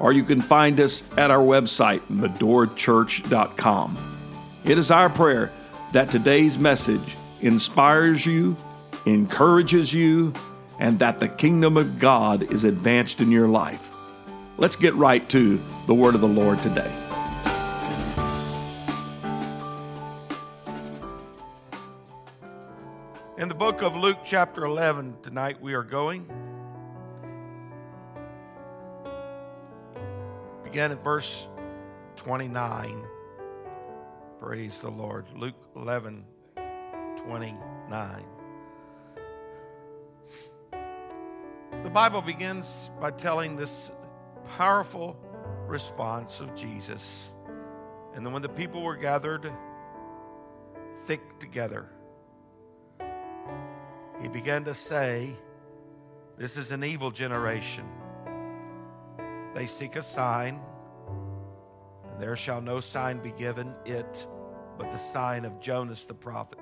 or you can find us at our website, medorachurch.com. It is our prayer that today's message inspires you, encourages you, and that the kingdom of God is advanced in your life. Let's get right to the word of the Lord today. In the book of Luke, chapter 11, tonight we are going. Begin at verse 29. Praise the Lord. Luke 11, 29. The Bible begins by telling this powerful response of Jesus. And then when the people were gathered thick together, he began to say, This is an evil generation. They seek a sign, and there shall no sign be given it but the sign of Jonas the prophet.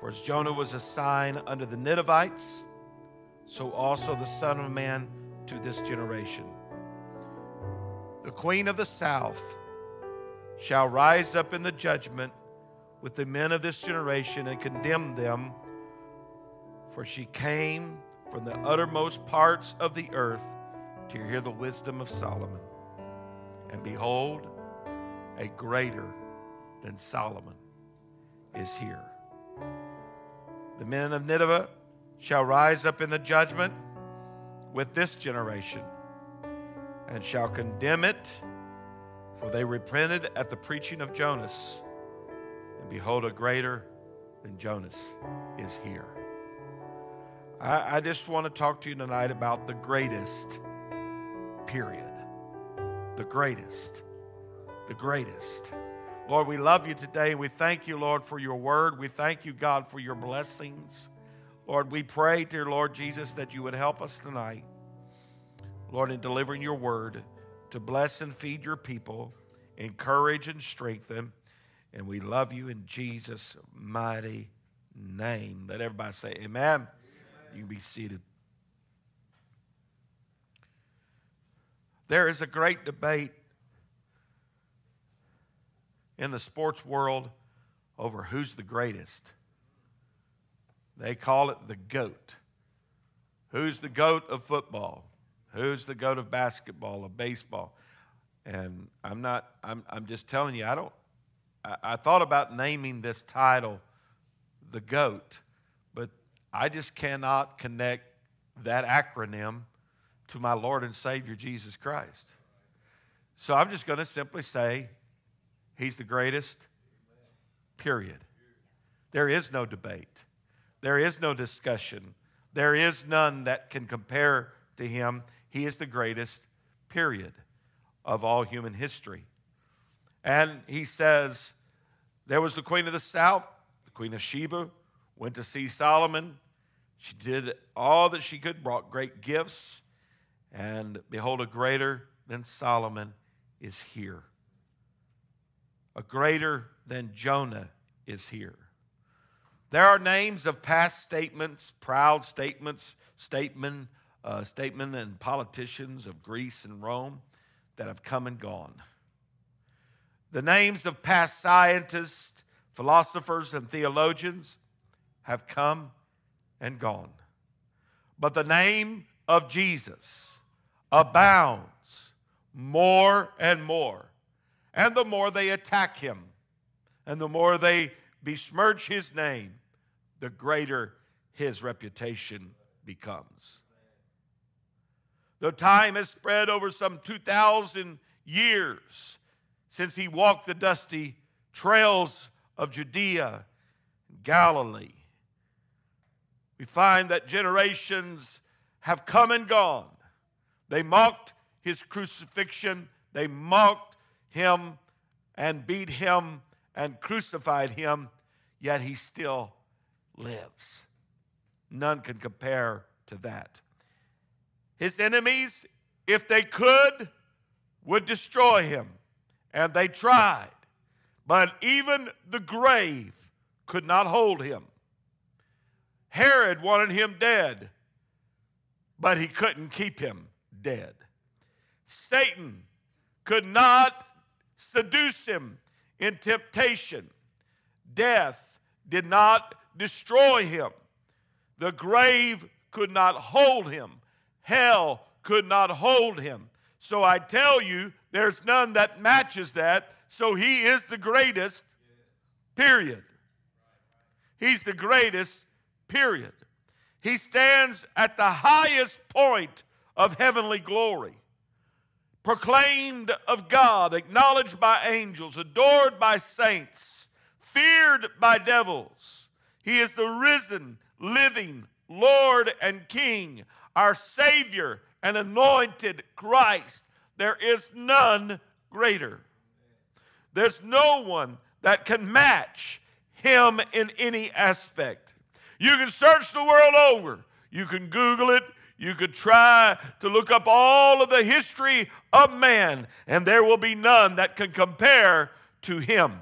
For as Jonah was a sign unto the Ninevites, so also the Son of Man to this generation. The Queen of the South shall rise up in the judgment with the men of this generation and condemn them, for she came from the uttermost parts of the earth to hear the wisdom of Solomon. And behold, a greater than Solomon is here. The men of Nineveh shall rise up in the judgment with this generation and shall condemn it, for they repented at the preaching of Jonas. And behold, a greater than Jonas is here. I, I just want to talk to you tonight about the greatest period. The greatest. The greatest. Lord, we love you today and we thank you, Lord, for your word. We thank you, God, for your blessings. Lord, we pray, dear Lord Jesus, that you would help us tonight, Lord, in delivering your word to bless and feed your people, encourage and strengthen. And we love you in Jesus' mighty name. Let everybody say, Amen. Amen. You can be seated. There is a great debate in the sports world over who's the greatest. They call it the GOAT. Who's the GOAT of football? Who's the GOAT of basketball, of baseball? And I'm not, I'm, I'm just telling you, I don't, I, I thought about naming this title the GOAT, but I just cannot connect that acronym to my Lord and Savior Jesus Christ. So I'm just going to simply say, He's the greatest, period. There is no debate, there is no discussion, there is none that can compare to Him. He is the greatest, period, of all human history. And He says, There was the Queen of the South, the Queen of Sheba, went to see Solomon. She did all that she could, brought great gifts. And behold, a greater than Solomon is here. A greater than Jonah is here. There are names of past statements, proud statements, statement, uh, statement and politicians of Greece and Rome that have come and gone. The names of past scientists, philosophers, and theologians have come and gone. But the name of Jesus, abounds more and more. And the more they attack him, and the more they besmirch his name, the greater his reputation becomes. The time has spread over some 2,000 years since he walked the dusty trails of Judea and Galilee. We find that generations have come and gone they mocked his crucifixion, they mocked him and beat him and crucified him, yet he still lives. None can compare to that. His enemies, if they could, would destroy him, and they tried. But even the grave could not hold him. Herod wanted him dead, but he couldn't keep him dead. Satan could not seduce him in temptation. Death did not destroy him. The grave could not hold him. Hell could not hold him. So I tell you, there's none that matches that. So he is the greatest, period. He's the greatest, period. He stands at the highest point of heavenly glory, proclaimed of God, acknowledged by angels, adored by saints, feared by devils. He is the risen, living Lord and King, our Savior and anointed Christ. There is none greater. There's no one that can match him in any aspect. You can search the world over, you can Google it, you could try to look up all of the history of man, and there will be none that can compare to him.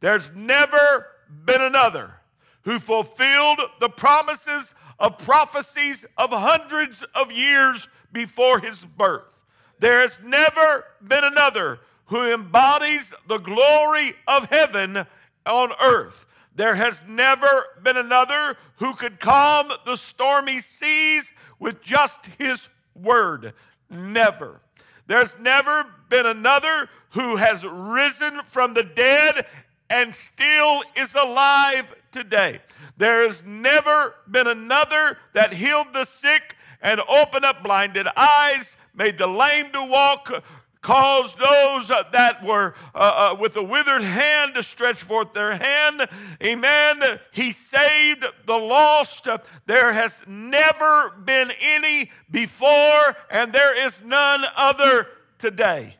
There's never been another who fulfilled the promises of prophecies of hundreds of years before his birth. There has never been another who embodies the glory of heaven on earth. There has never been another who could calm the stormy seas with just his word. Never. There's never been another who has risen from the dead and still is alive today. There has never been another that healed the sick and opened up blinded eyes, made the lame to walk, caused those that were uh, uh, with a withered hand to stretch forth their hand. Amen. He saved the lost. There has never been any before, and there is none other today.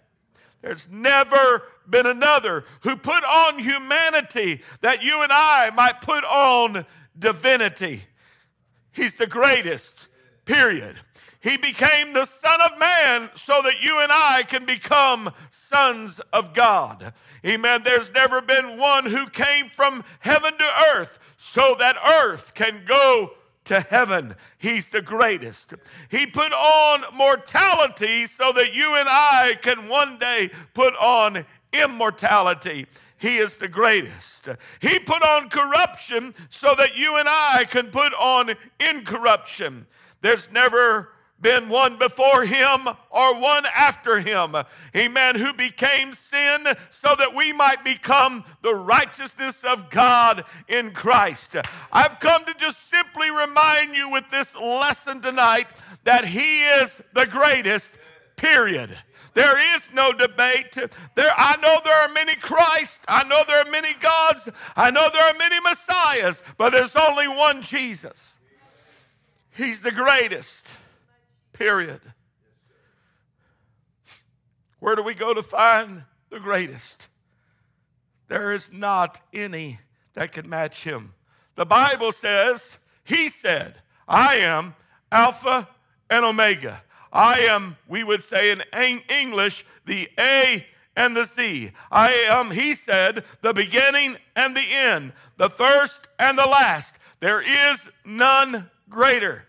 There's never been another who put on humanity that you and I might put on divinity. He's the greatest, period. He became the Son of Man so that you and I can become sons of God. Amen. There's never been one who came from heaven to earth so that earth can go to heaven. He's the greatest. He put on mortality so that you and I can one day put on immortality. He is the greatest. He put on corruption so that you and I can put on incorruption. There's never been one before him or one after him. Amen. Who became sin so that we might become the righteousness of God in Christ. I've come to just simply remind you with this lesson tonight that he is the greatest, period. There is no debate. There, I know there are many Christ. I know there are many gods. I know there are many Messiahs, but there's only one Jesus. He's the greatest. Period. Where do we go to find the greatest? There is not any that can match him. The Bible says, He said, I am Alpha and Omega. I am, we would say in English, the A and the Z. I am, he said, the beginning and the end, the first and the last. There is none greater.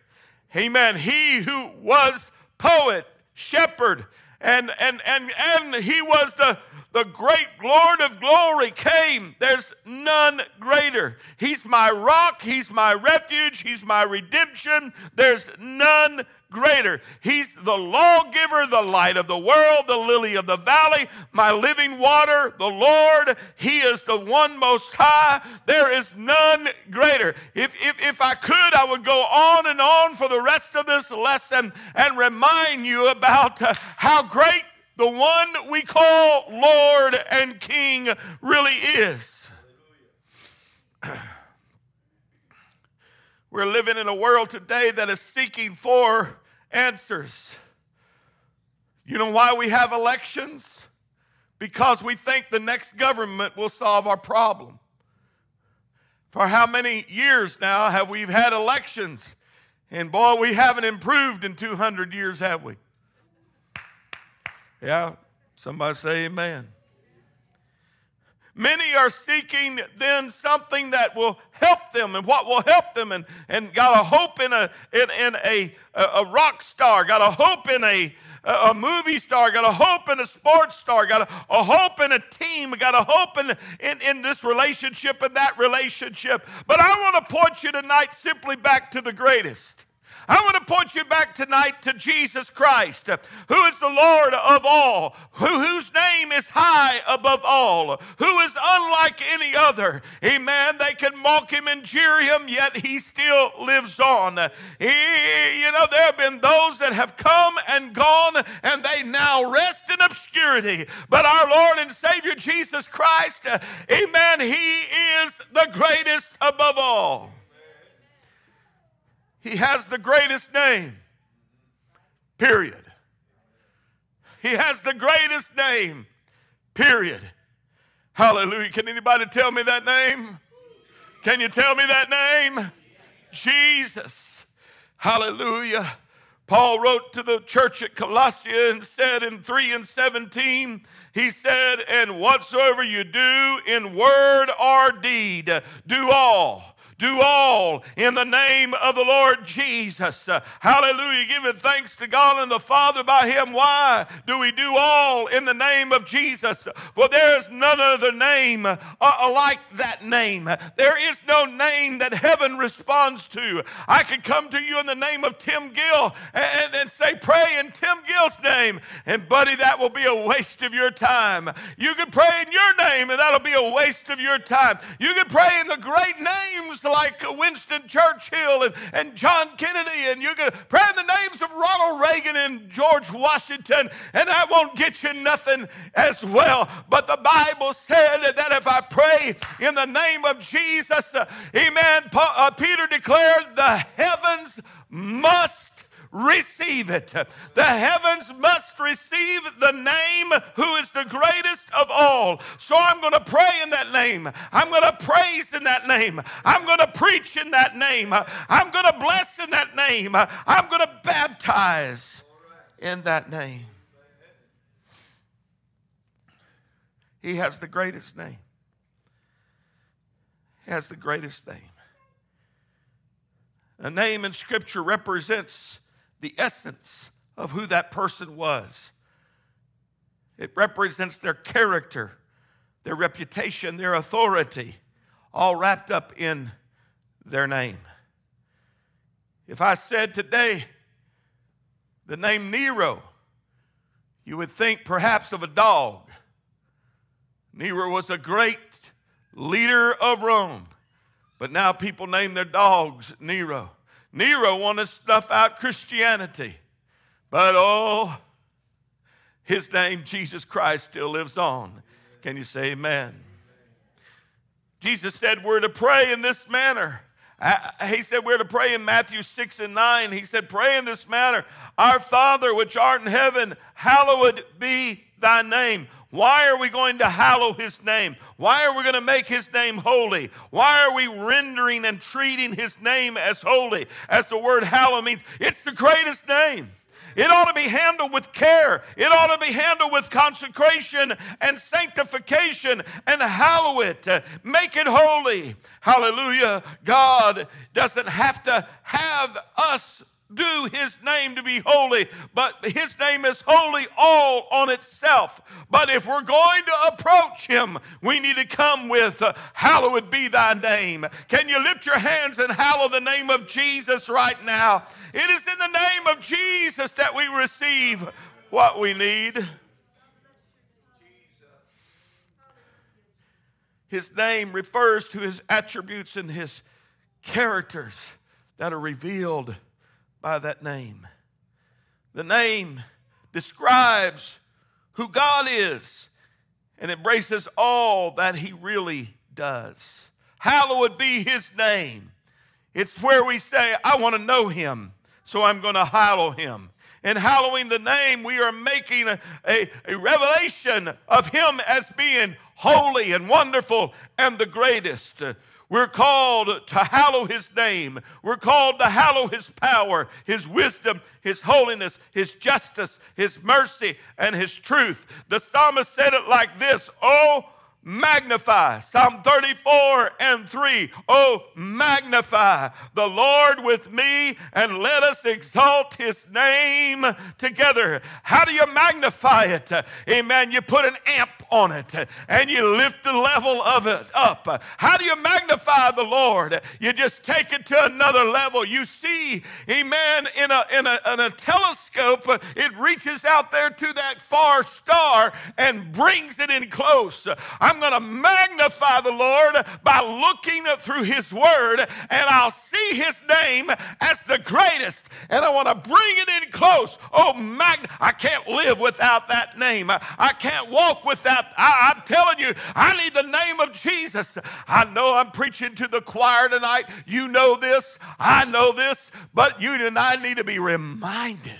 Amen. He who was poet, shepherd, and and and and he was the the great Lord of glory came. There's none greater. He's my rock, He's my refuge, He's my redemption. There's none greater. He's the lawgiver, the light of the world, the lily of the valley, my living water, the Lord. He is the one most high. There is none greater. If, if, if I could, I would go on and on for the rest of this lesson and remind you about uh, how great the one we call Lord and King really is. We're living in a world today that is seeking for answers. You know why we have elections? because we think the next government will solve our problem. For how many years now have we had elections? And boy, we haven't improved in 200 years, have we? Yeah, somebody say amen. Many are seeking then something that will help them and what will help them and, and got a hope in a in, in a, a rock star, got a hope in a, a movie star, got a hope in a sports star, got a, a hope in a team, got a hope in, in, in this relationship and that relationship. But I want to point you tonight simply back to the greatest. I want to point you back tonight to Jesus Christ, who is the Lord of all, who, whose name is high above all, who is unlike any other. Amen. They can mock him and jeer him, yet he still lives on. He, you know, there have been those that have come and gone, and they now rest in obscurity. But our Lord and Savior Jesus Christ, amen, he is the greatest above all. He has the greatest name, period. He has the greatest name, period. Hallelujah. Can anybody tell me that name? Can you tell me that name? Jesus. Hallelujah. Paul wrote to the church at Colossia and said in 3 and 17, he said, And whatsoever you do in word or deed, do all do all in the name of the Lord Jesus. Uh, hallelujah. Giving thanks to God and the Father by Him. Why do we do all in the name of Jesus? For there is none other name uh, like that name. There is no name that heaven responds to. I could come to you in the name of Tim Gill and, and say, Pray in Tim Gill's name. And, buddy, that will be a waste of your time. You could pray in your name, and that'll be a waste of your time. You could pray in the great names like Winston Churchill and, and John Kennedy, and you can pray in the names of Ronald Reagan and George Washington, and that won't get you nothing as well. But the Bible said that if I pray in the name of Jesus, uh, amen, uh, Peter declared the heavens must receive it. The heavens must receive the name who is the greatest of all. So I'm going to pray in that name. I'm going to praise in that name. I'm going to preach in that name. I'm going to bless in that name. I'm going to baptize in that name. He has the greatest name. He has the greatest name. A name in Scripture represents the essence of who that person was. It represents their character, their reputation, their authority, all wrapped up in their name. If I said today the name Nero, you would think perhaps of a dog. Nero was a great leader of Rome, but now people name their dogs Nero. Nero wanted to snuff out Christianity. But oh, his name, Jesus Christ, still lives on. Can you say amen? Jesus said we're to pray in this manner. Uh, he said we're to pray in Matthew 6 and 9. He said, Pray in this manner Our Father which art in heaven, hallowed be thy name. Why are we going to hallow his name? Why are we going to make his name holy? Why are we rendering and treating his name as holy? As the word hallow means, it's the greatest name. It ought to be handled with care. It ought to be handled with consecration and sanctification and hallow it. Uh, make it holy. Hallelujah. God doesn't have to have us do his name to be holy, but his name is holy all on itself. But if we're going to approach him, we need to come with, uh, Hallowed be thy name. Can you lift your hands and hallow the name of Jesus right now? It is in the name of Jesus that we receive what we need. His name refers to his attributes and his characters that are revealed by that name. The name describes who God is and embraces all that He really does. Hallowed be His name. It's where we say, I want to know Him, so I'm going to hallow Him. In hallowing the name, we are making a, a, a revelation of Him as being holy and wonderful and the greatest. We're called to hallow his name. We're called to hallow his power, his wisdom, his holiness, his justice, his mercy, and his truth. The psalmist said it like this Oh, magnify. Psalm 34 and 3. Oh, magnify the Lord with me and let us exalt his name together. How do you magnify it? Amen. You put an amp on it and you lift the level of it up. How do you magnify the Lord? You just take it to another level. You see, amen, in a, in a, in a telescope, it reaches out there to that far star and brings it in close. I'm going to magnify the Lord by looking through His Word, and I'll see His name as the greatest. And I want to bring it in close. Oh, mag- I can't live without that name. I can't walk without. I, I'm telling you, I need the name of Jesus. I know I'm preaching to the choir tonight. You know this. I know this. But you and I need to be reminded.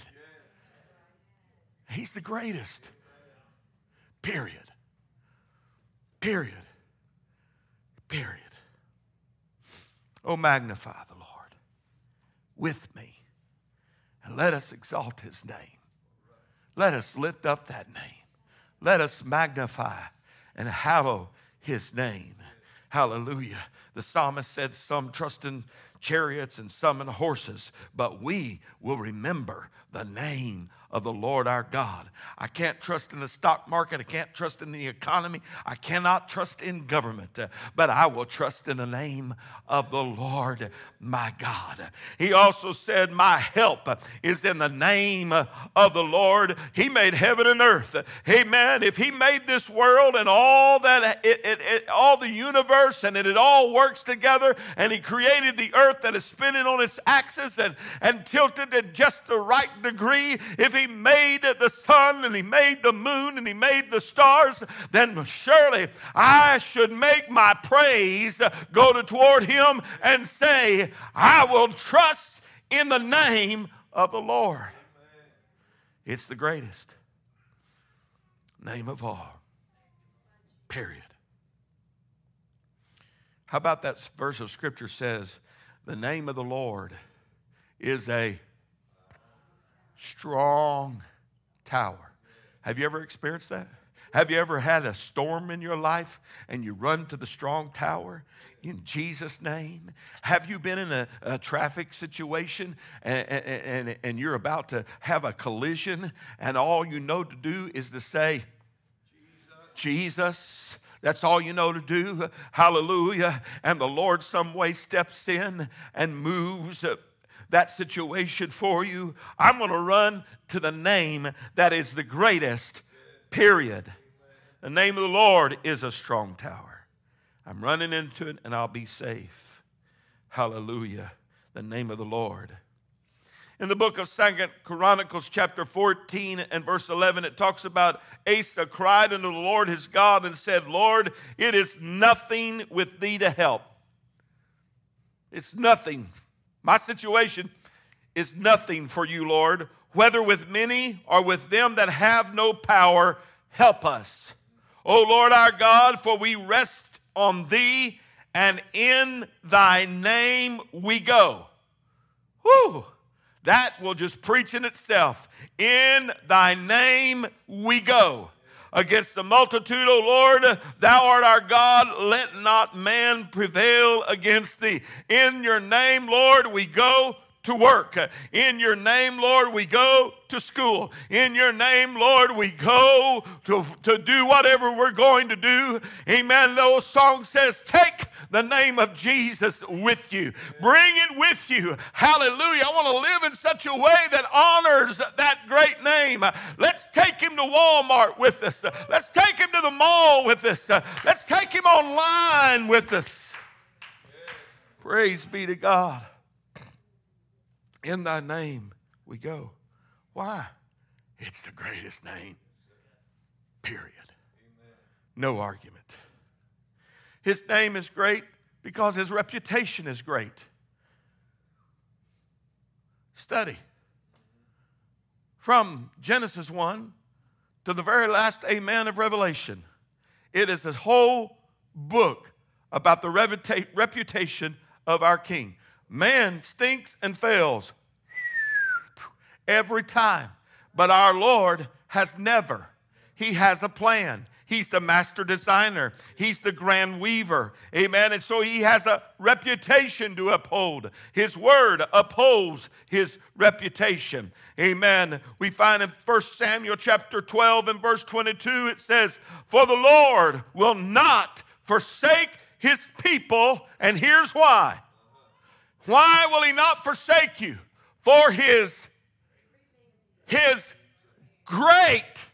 He's the greatest. Period. Period. Period. Oh, magnify the Lord with me and let us exalt his name. Let us lift up that name. Let us magnify and hallow his name. Hallelujah. The psalmist said, Some trust in chariots and some in horses, but we will remember the name of the Lord our God. I can't trust in the stock market. I can't trust in the economy. I cannot trust in government, uh, but I will trust in the name of the Lord my God. He also said, My help is in the name of the Lord. He made heaven and earth. Amen. If He made this world and all that, it, it, it, all the universe, and it, it all works together, and He created the earth that is spinning on its axis and, and tilted at just the right degree, if He he made the sun and He made the moon and He made the stars, then surely I should make my praise go to toward Him and say, I will trust in the name of the Lord. It's the greatest name of all. Period. How about that verse of scripture says, the name of the Lord is a strong tower. Have you ever experienced that? Have you ever had a storm in your life and you run to the strong tower in Jesus' name? Have you been in a, a traffic situation and, and, and, you're about to have a collision and all you know to do is to say, Jesus. Jesus. That's all you know to do. Hallelujah. And the Lord some way steps in and moves that situation for you. I'm going to run to the name that is the greatest, period. The name of the Lord is a strong tower. I'm running into it and I'll be safe. Hallelujah. The name of the Lord. In the book of Second Chronicles, chapter 14 and verse 11, it talks about Asa cried unto the Lord his God and said, Lord, it is nothing with thee to help. It's nothing my situation is nothing for you, Lord. Whether with many or with them that have no power, help us. O Lord our God, for we rest on thee, and in thy name we go. Whew, that will just preach in itself. In thy name we go against the multitude, O Lord. Thou art our God. Let not man prevail against thee. In your name, Lord, we go to work. In your name, Lord, we go to school. In your name, Lord, we go to, to do whatever we're going to do. Amen. The old song says, Take the name of Jesus with you, bring it with you. Hallelujah. I want to live in such a way that honors that great name. Let's take him to Walmart with us. Let's take him to the mall with us. Let's take him online with us. Praise be to God. In thy name we go. Why? It's the greatest name. Period. No argument. His name is great because his reputation is great. Study. from Genesis 1 to the very last amen of Revelation. It is a whole book about the reputation of our King. Man stinks and fails every time, but our Lord has never. He has a plan. He's the master designer. He's the grand weaver. Amen. And so he has a reputation to uphold. His word upholds his reputation. Amen. We find in 1 Samuel chapter 12 and verse 22, it says, For the Lord will not forsake his people. And here's why. Why will he not forsake you? For his, his great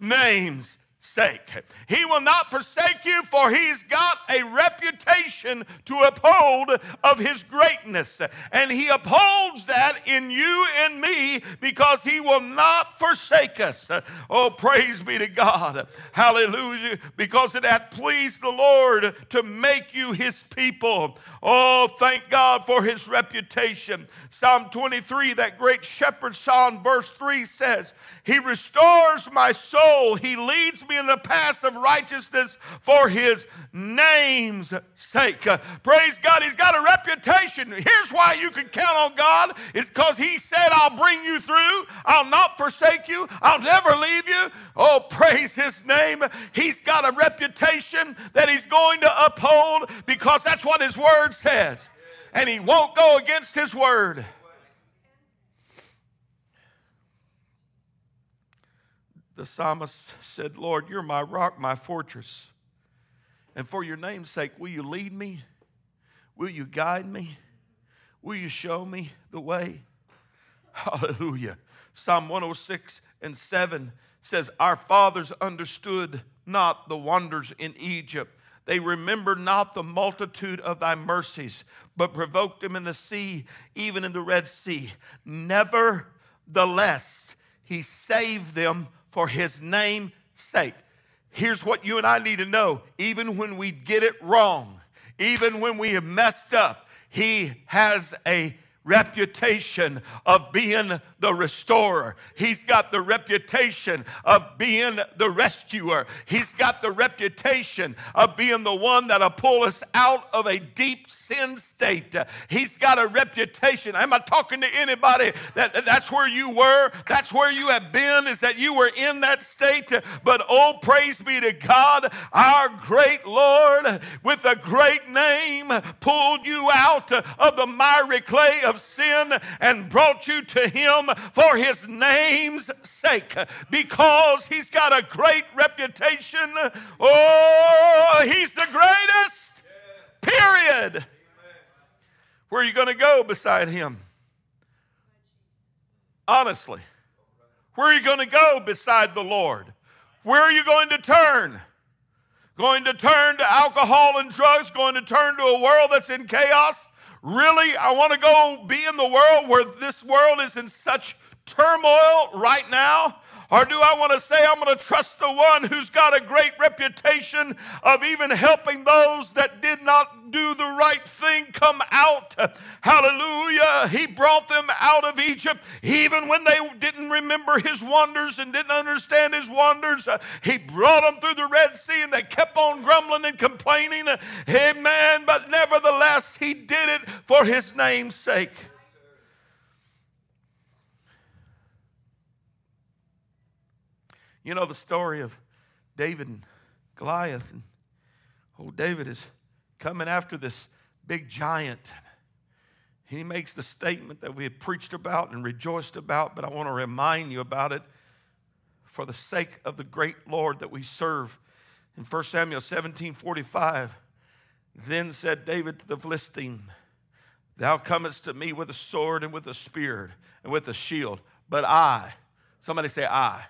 name's sake. He will not forsake you, for he's got a reputation to uphold of his greatness. And he upholds that in you and me because he will not forsake us. Oh, praise be to God. Hallelujah. Because it hath pleased the Lord to make you his people. Oh, thank God for his reputation. Psalm 23, that great shepherd psalm, verse 3 says, He restores my soul, he leads me in the paths of righteousness for his name's sake. Uh, praise God, he's got a reputation. Here's why you can count on God is because he said, I'll bring you through, I'll not forsake you, I'll never leave you. Oh, praise his name. He's got a reputation that he's going to uphold because that's what his word says. And he won't go against his word. The psalmist said, Lord, you're my rock, my fortress. And for your name's sake, will you lead me? Will you guide me? Will you show me the way? Hallelujah. Psalm 106 and 7 says, Our fathers understood not the wonders in Egypt. They remembered not the multitude of thy mercies, but provoked them in the sea, even in the Red Sea. Nevertheless, he saved them for his name's sake. Here's what you and I need to know even when we get it wrong, even when we have messed up, he has a reputation of being the restorer. He's got the reputation of being the rescuer. He's got the reputation of being the one that'll pull us out of a deep sin state. He's got a reputation. Am I talking to anybody that that's where you were? That's where you have been, is that you were in that state. But oh, praise be to God, our great Lord, with a great name, pulled you out of the miry clay of sin and brought you to Him for his name's sake because he's got a great reputation. Oh, he's the greatest, period. Where are you going to go beside him? Honestly, where are you going to go beside the Lord? Where are you going to turn? Going to turn to alcohol and drugs? Going to turn to a world that's in chaos? Really, I want to go be in the world where this world is in such turmoil right now? Or do I want to say I'm going to trust the one who's got a great reputation of even helping those that did not do the right thing come out? Hallelujah. He brought them out of Egypt even when they didn't remember his wonders and didn't understand his wonders. Uh, he brought them through the Red Sea and they kept on grumbling and complaining. Amen. But nevertheless, he did it for his name's sake. You know the story of David and Goliath. And old David is coming after this big giant. He makes the statement that we had preached about and rejoiced about, but I want to remind you about it for the sake of the great Lord that we serve. In 1 Samuel 17 45, then said David to the Philistine, Thou comest to me with a sword and with a spear and with a shield, but I, somebody say, I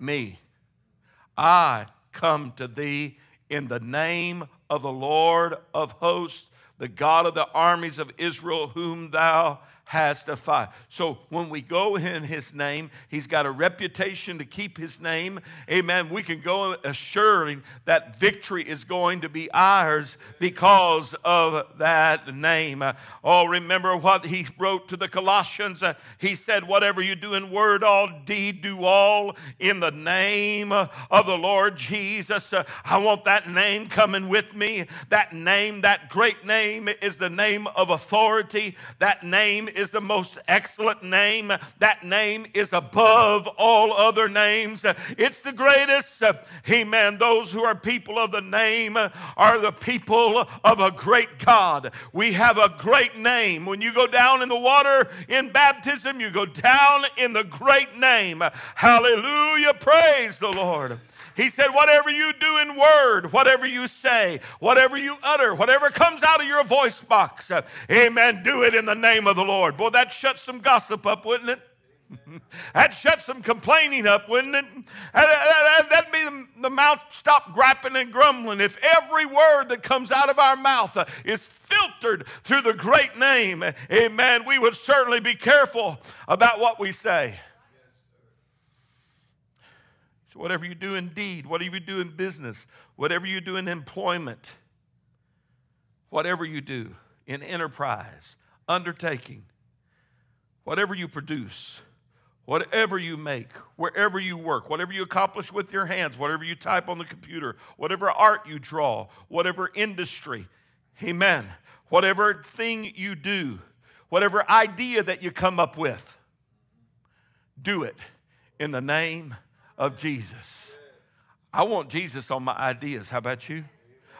me. I come to thee in the name of the Lord of hosts, the God of the armies of Israel, whom thou has to fight. So when we go in his name, he's got a reputation to keep his name. Amen. We can go assuring that victory is going to be ours because of that name. Oh, remember what he wrote to the Colossians? He said, Whatever you do in word, all deed, do all in the name of the Lord Jesus. I want that name coming with me. That name, that great name, is the name of authority. That name is the most excellent name. That name is above all other names. It's the greatest. Amen. Those who are people of the name are the people of a great God. We have a great name. When you go down in the water in baptism, you go down in the great name. Hallelujah. Praise the Lord. He said, Whatever you do in word, whatever you say, whatever you utter, whatever comes out of your voice box, uh, amen, do it in the name of the Lord. Boy, that shuts some gossip up, wouldn't it? that shuts some complaining up, wouldn't it? That'd be the, the mouth stop griping and grumbling. If every word that comes out of our mouth uh, is filtered through the great name, amen, we would certainly be careful about what we say. So, whatever you do in deed, whatever you do in business, whatever you do in employment, whatever you do in enterprise, undertaking, whatever you produce, whatever you make, wherever you work, whatever you accomplish with your hands, whatever you type on the computer, whatever art you draw, whatever industry, amen, whatever thing you do, whatever idea that you come up with, do it in the name of Jesus. I want Jesus on my ideas. How about you?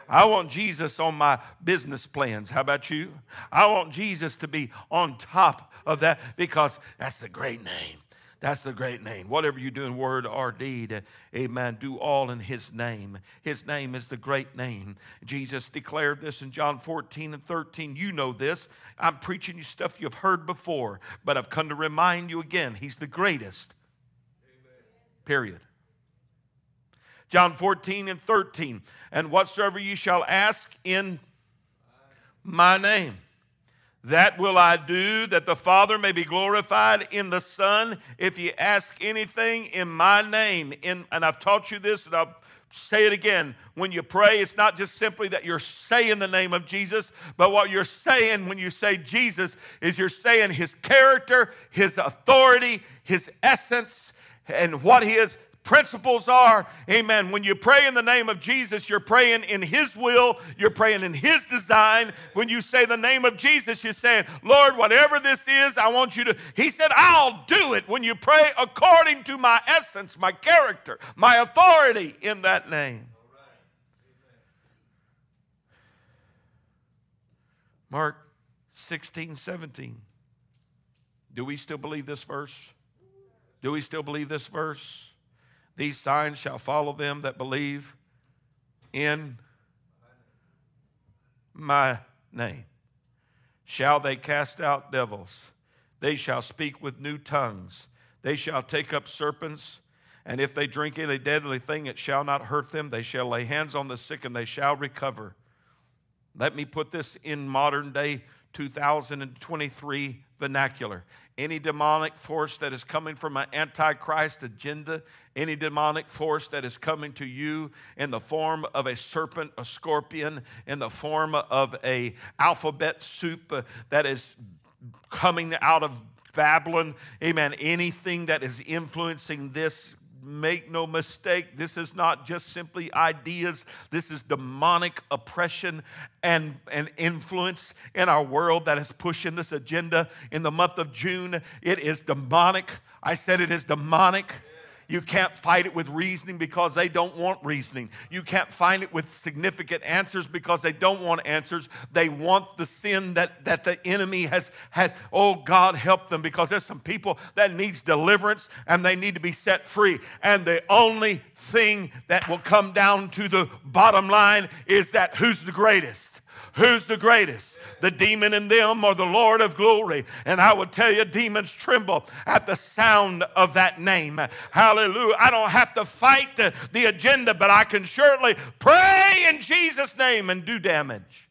I want Jesus on my business plans. How about you? I want Jesus to be on top of that because that's the great name. That's the great name. Whatever you do in word or deed, amen, do all in His name. His name is the great name. Jesus declared this in John 14 and 13. You know this. I'm preaching you stuff you've heard before, but I've come to remind you again. He's the greatest. Period. John 14 and 13. And whatsoever you shall ask in my name, that will I do, that the Father may be glorified in the Son. If you ask anything in my name, in, and I've taught you this, and I'll say it again. When you pray, it's not just simply that you're saying the name of Jesus, but what you're saying when you say Jesus is you're saying his character, his authority, his essence, and what his principles are. Amen. When you pray in the name of Jesus, you're praying in his will, you're praying in his design. When you say the name of Jesus, you're saying, Lord, whatever this is, I want you to. He said, I'll do it when you pray according to my essence, my character, my authority in that name. Mark 16, 17. Do we still believe this verse? Do we still believe this verse? These signs shall follow them that believe in my name. Shall they cast out devils? They shall speak with new tongues. They shall take up serpents. And if they drink any deadly thing, it shall not hurt them. They shall lay hands on the sick and they shall recover. Let me put this in modern day 2023 vernacular. Any demonic force that is coming from an antichrist agenda, any demonic force that is coming to you in the form of a serpent, a scorpion, in the form of a alphabet soup uh, that is coming out of Babylon, amen. Anything that is influencing this make no mistake, this is not just simply ideas. This is demonic oppression and, and influence in our world that is pushing this agenda in the month of June. It is demonic. I said it is demonic. You can't fight it with reasoning because they don't want reasoning. You can't find it with significant answers because they don't want answers. They want the sin that, that the enemy has, has. Oh, God, help them because there's some people that needs deliverance and they need to be set free. And the only thing that will come down to the bottom line is that who's the greatest? Who's the greatest? The demon in them or the Lord of glory? And I would tell you, demons tremble at the sound of that name. Hallelujah. I don't have to fight the, the agenda, but I can surely pray in Jesus' name and do damage.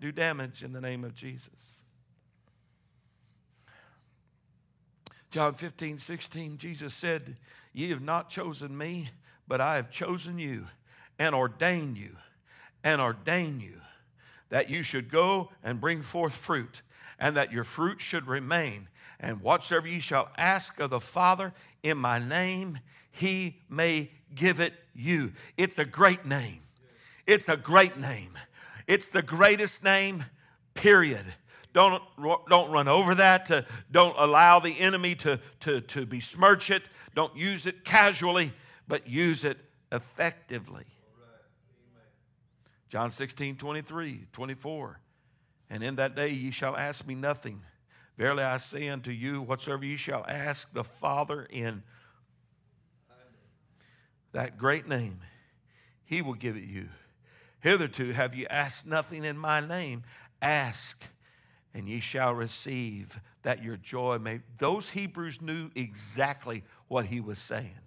Do damage in the name of Jesus. John 15, 16, Jesus said, Ye have not chosen me, but I have chosen you and ordained you and ordain you that you should go and bring forth fruit, and that your fruit should remain. And whatsoever ye shall ask of the Father in my name, he may give it you. It's a great name. It's a great name. It's the greatest name, period. Don't, don't run over that. Uh, don't allow the enemy to, to, to besmirch it. Don't use it casually, but use it effectively. John 16, 23, 24. And in that day ye shall ask me nothing. Verily I say unto you, whatsoever ye shall ask the Father in that great name, he will give it you. Hitherto have you asked nothing in my name. Ask, and ye shall receive, that your joy may. Those Hebrews knew exactly what he was saying.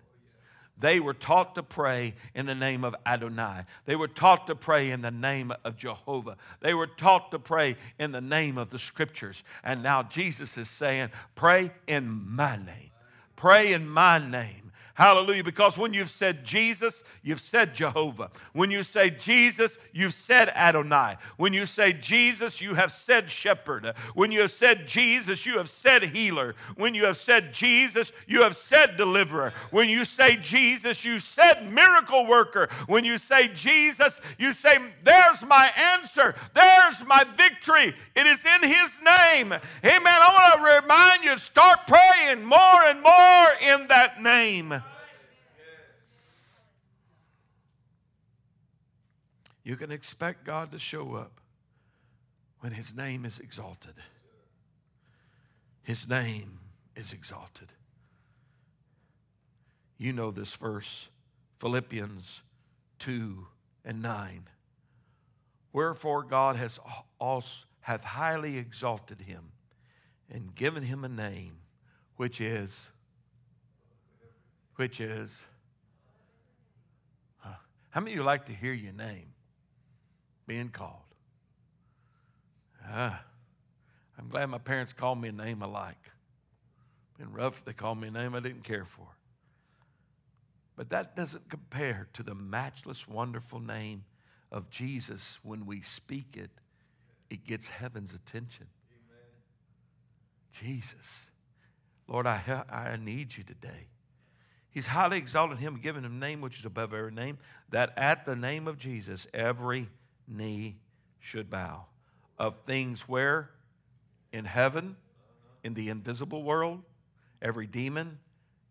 They were taught to pray in the name of Adonai. They were taught to pray in the name of Jehovah. They were taught to pray in the name of the scriptures. And now Jesus is saying, Pray in my name. Pray in my name. Hallelujah. Because when you've said Jesus, you've said Jehovah. When you say Jesus, you've said Adonai. When you say Jesus, you have said shepherd. When you have said Jesus, you have said healer. When you have said Jesus, you have said deliverer. When you say Jesus, you said miracle worker. When you say Jesus, you say, There's my answer. There's my victory. It is in his name. Amen. I want to remind you start praying more and more in that name. You can expect God to show up when His name is exalted. His name is exalted. You know this verse, Philippians 2 and 9. Wherefore God has also hath highly exalted him and given him a name which is which is how many of you like to hear your name? Being called. Ah, I'm glad my parents called me a name I like. Been rough they called me a name I didn't care for. But that doesn't compare to the matchless, wonderful name of Jesus. When we speak it, it gets heaven's attention. Amen. Jesus. Lord, I, I need you today. He's highly exalted him, given him a name which is above every name, that at the name of Jesus, every knee should bow. Of things where? In heaven, in the invisible world, every demon,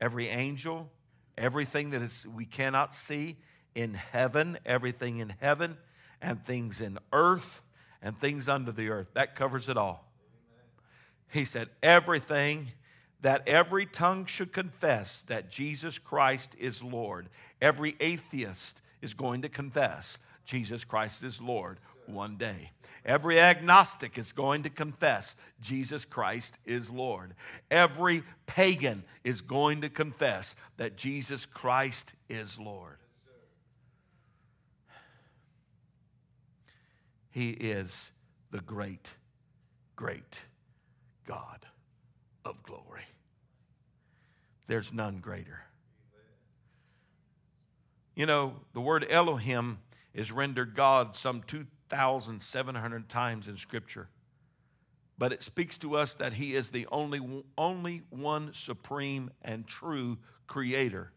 every angel, everything that is we cannot see in heaven, everything in heaven, and things in earth and things under the earth. That covers it all. He said, everything that every tongue should confess that Jesus Christ is Lord. Every atheist is going to confess Jesus Christ is Lord one day. Every agnostic is going to confess Jesus Christ is Lord. Every pagan is going to confess that Jesus Christ is Lord. He is the great, great God of glory. There's none greater. You know, the word Elohim is rendered God some 2,700 times in Scripture. But it speaks to us that He is the only, only one supreme and true creator.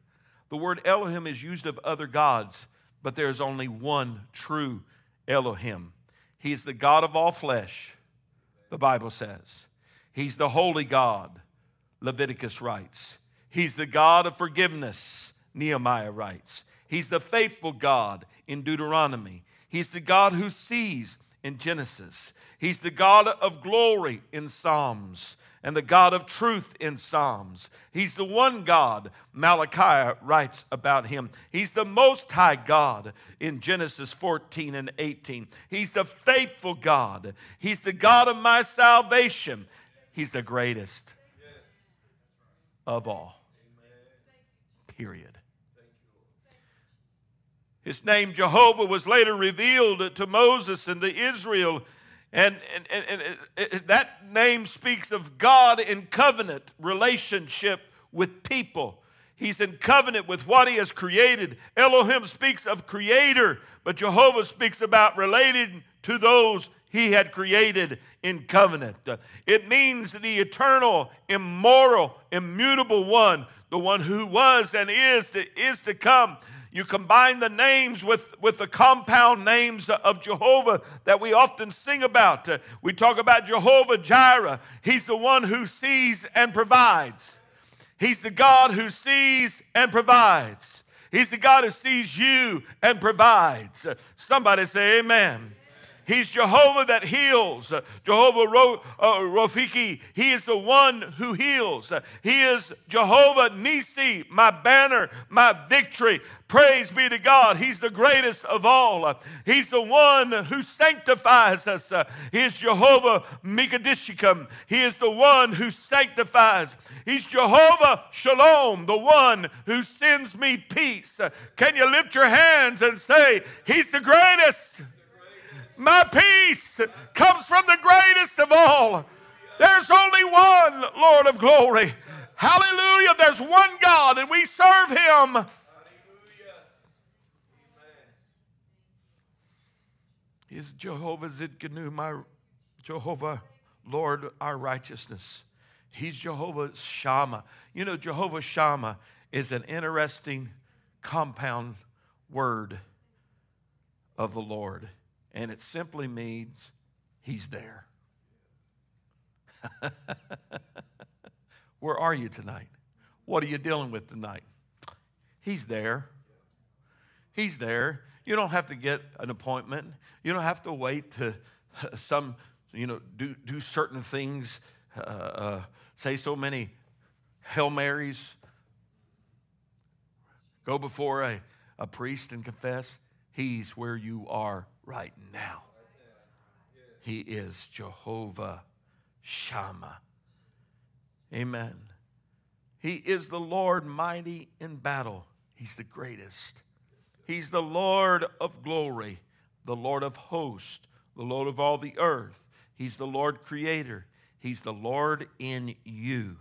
The word Elohim is used of other gods, but there is only one true Elohim. He is the God of all flesh, the Bible says. He's the holy God, Leviticus writes. He's the God of forgiveness, Nehemiah writes. He's the faithful God in Deuteronomy. He's the God who sees in Genesis. He's the God of glory in Psalms and the God of truth in Psalms. He's the one God, Malachi writes about him. He's the most high God in Genesis 14 and 18. He's the faithful God. He's the God of my salvation. He's the greatest of all. Period. His name, Jehovah, was later revealed to Moses and to Israel And, and, and, and that name speaks of God in covenant relationship with people. He's in covenant with what he has created. Elohim speaks of creator, but Jehovah speaks about relating to those he had created in covenant. It means the eternal, immoral, immutable one, the one who was and is to, is to come. You combine the names with, with the compound names of Jehovah that we often sing about. Uh, we talk about Jehovah Jireh. He's the one who sees and provides. He's the God who sees and provides. He's the God who sees you and provides. Uh, somebody say, Amen. He's Jehovah that heals. Jehovah Ro, uh, Rofiki. He is the one who heals. He is Jehovah Nisi, my banner, my victory. Praise be to God. He's the greatest of all. He's the one who sanctifies us. He is Jehovah Mikadishikam. He is the one who sanctifies. He's Jehovah Shalom, the one who sends me peace. Can you lift your hands and say, He's the greatest? My peace comes from the greatest of all. There's only one Lord of glory. Hallelujah. There's one God, and we serve Him. Is Jehovah Zidkenu, my Jehovah, Lord, our righteousness. He's Jehovah Shammah. You know, Jehovah Shammah is an interesting compound word of the Lord and it simply means He's there. Where are you tonight? What are you dealing with tonight? He's there. He's there. You don't have to get an appointment. You don't have to wait to some, you know, do, do certain things, uh, uh, say so many Hail Marys, go before a, a priest and confess. He's where you are right now. He is Jehovah Shammah. Amen. He is the Lord mighty in battle. He's the greatest. He's the Lord of glory, the Lord of hosts, the Lord of all the earth. He's the Lord creator. He's the Lord in you.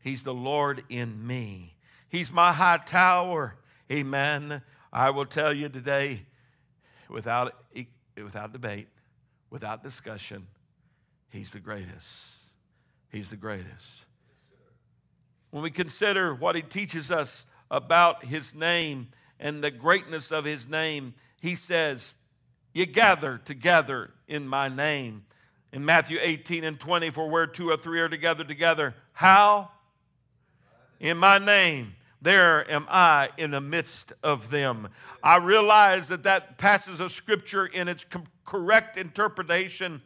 He's the Lord in me. He's my high tower. Amen. I will tell you today, without, without debate, without discussion, he's the greatest. He's the greatest. When we consider what he teaches us about his name and the greatness of his name, he says, You gather together in my name. In Matthew 18 and 20, for where two or three are together, together. How? In my name there am I in the midst of them. I realize that that passage of Scripture, in its correct interpretation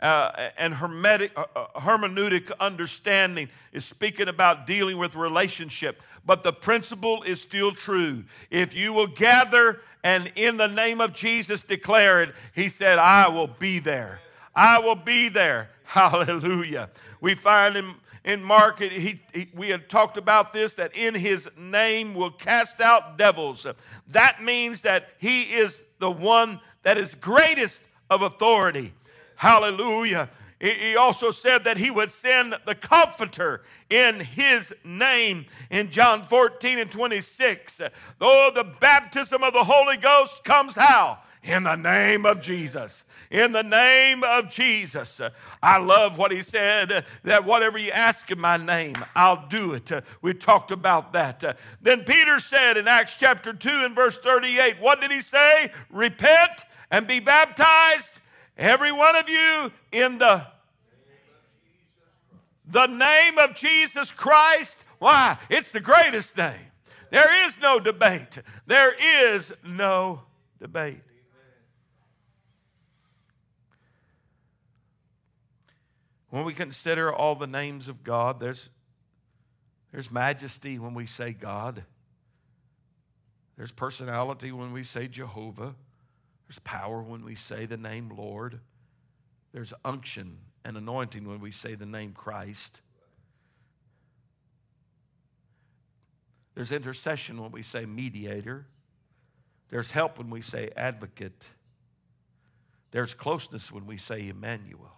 uh, and hermetic, uh, uh, hermeneutic understanding, is speaking about dealing with relationship. But the principle is still true. If you will gather and in the name of Jesus declare it, He said, I will be there. I will be there. Hallelujah. We find in in Mark, he, he, we had talked about this that in his name will cast out devils. That means that he is the one that is greatest of authority. Hallelujah. He also said that he would send the comforter in his name in John 14 and 26. Though the baptism of the Holy Ghost comes how? In the name of Jesus. In the name of Jesus. I love what he said that whatever you ask in my name, I'll do it. We talked about that. Then Peter said in Acts chapter 2 and verse 38, what did he say? Repent and be baptized, every one of you, in the the name of Jesus Christ. Why? It's the greatest name. There is no debate. There is no debate. When we consider all the names of God, there's, there's majesty when we say God. There's personality when we say Jehovah. There's power when we say the name Lord. There's unction and anointing when we say the name Christ. There's intercession when we say mediator. There's help when we say advocate. There's closeness when we say Emmanuel.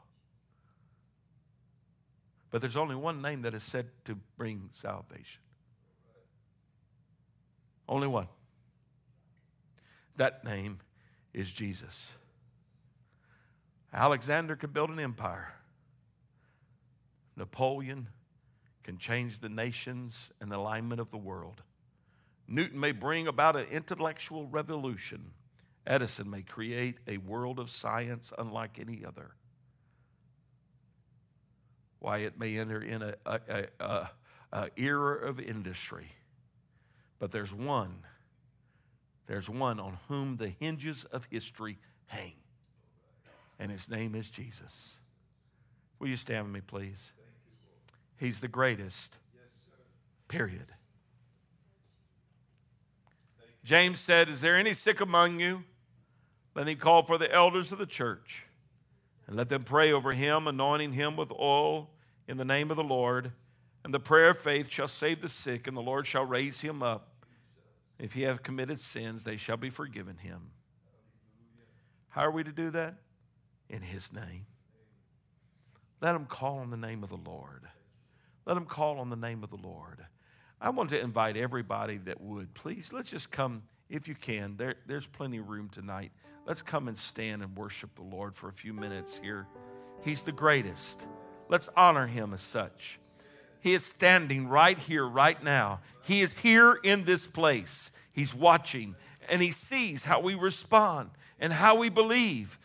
But there's only one name that is said to bring salvation. Only one. That name is Jesus. Alexander could build an empire. Napoleon can change the nations and the alignment of the world. Newton may bring about an intellectual revolution. Edison may create a world of science unlike any other. Why, it may enter in a, a, a, a, era of industry. But there's one, there's one on whom the hinges of history hang. And his name is Jesus. Will you stand with me, please? He's the greatest. Period. James said, Is there any sick among you? Then he called for the elders of the church and let them pray over him, anointing him with oil in the name of the Lord. And the prayer of faith shall save the sick, and the Lord shall raise him up. If he have committed sins, they shall be forgiven him. How are we to do that? In his name. Let him call on the name of the Lord. Let them call on the name of the Lord. I want to invite everybody that would, please, let's just come, if you can. There, there's plenty of room tonight. Let's come and stand and worship the Lord for a few minutes here. He's the greatest. Let's honor him as such. He is standing right here, right now. He is here in this place. He's watching and he sees how we respond and how we believe.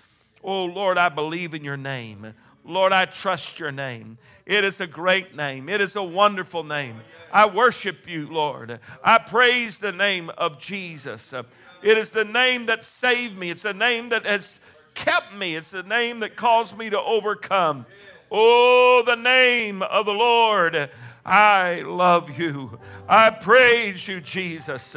Oh, Lord, I believe in your name. Lord, I trust your name. It is a great name. It is a wonderful name. I worship you, Lord. I praise the name of Jesus. It is the name that saved me. It's the name that has kept me. It's the name that caused me to overcome. Oh, the name of the Lord. I love you. I praise you, Jesus.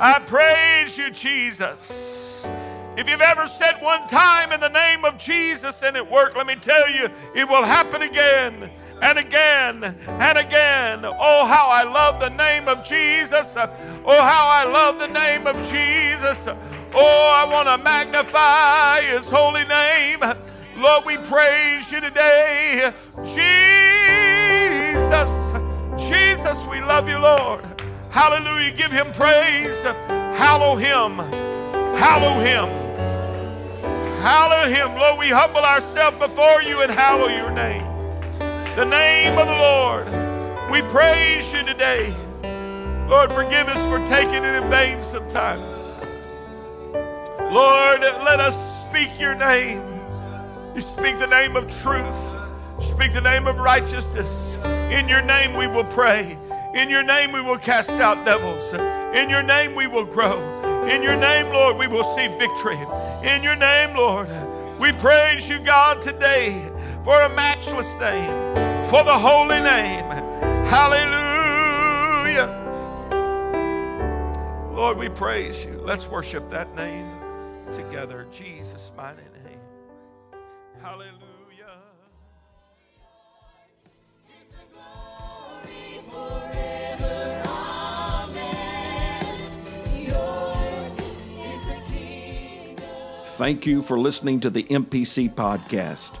I praise you, Jesus. If you've ever said one time in the name of Jesus and it worked, let me tell you, it will happen again and again and again. Oh, how I love the name of Jesus. Oh, how I love the name of Jesus. Oh, I want to magnify his holy name. Lord, we praise you today. Jesus, Jesus, we love you, Lord. Hallelujah. Give him praise. Hallow him. Hallow him. Hallow him. Lord, we humble ourselves before you and hallow your name. The name of the Lord. We praise you today. Lord, forgive us for taking it in vain sometime. Lord, let us speak your name. You speak the name of truth. You Speak the name of righteousness. In your name we will pray. In your name we will cast out devils. In your name we will grow. In your name, Lord, we will see victory. In your name, Lord, we praise you, God, today for a matchless name, for the holy name. Hallelujah. Lord, we praise you. Let's worship that name together. Jesus' mighty name. Hallelujah. Thank you for listening to the MPC podcast.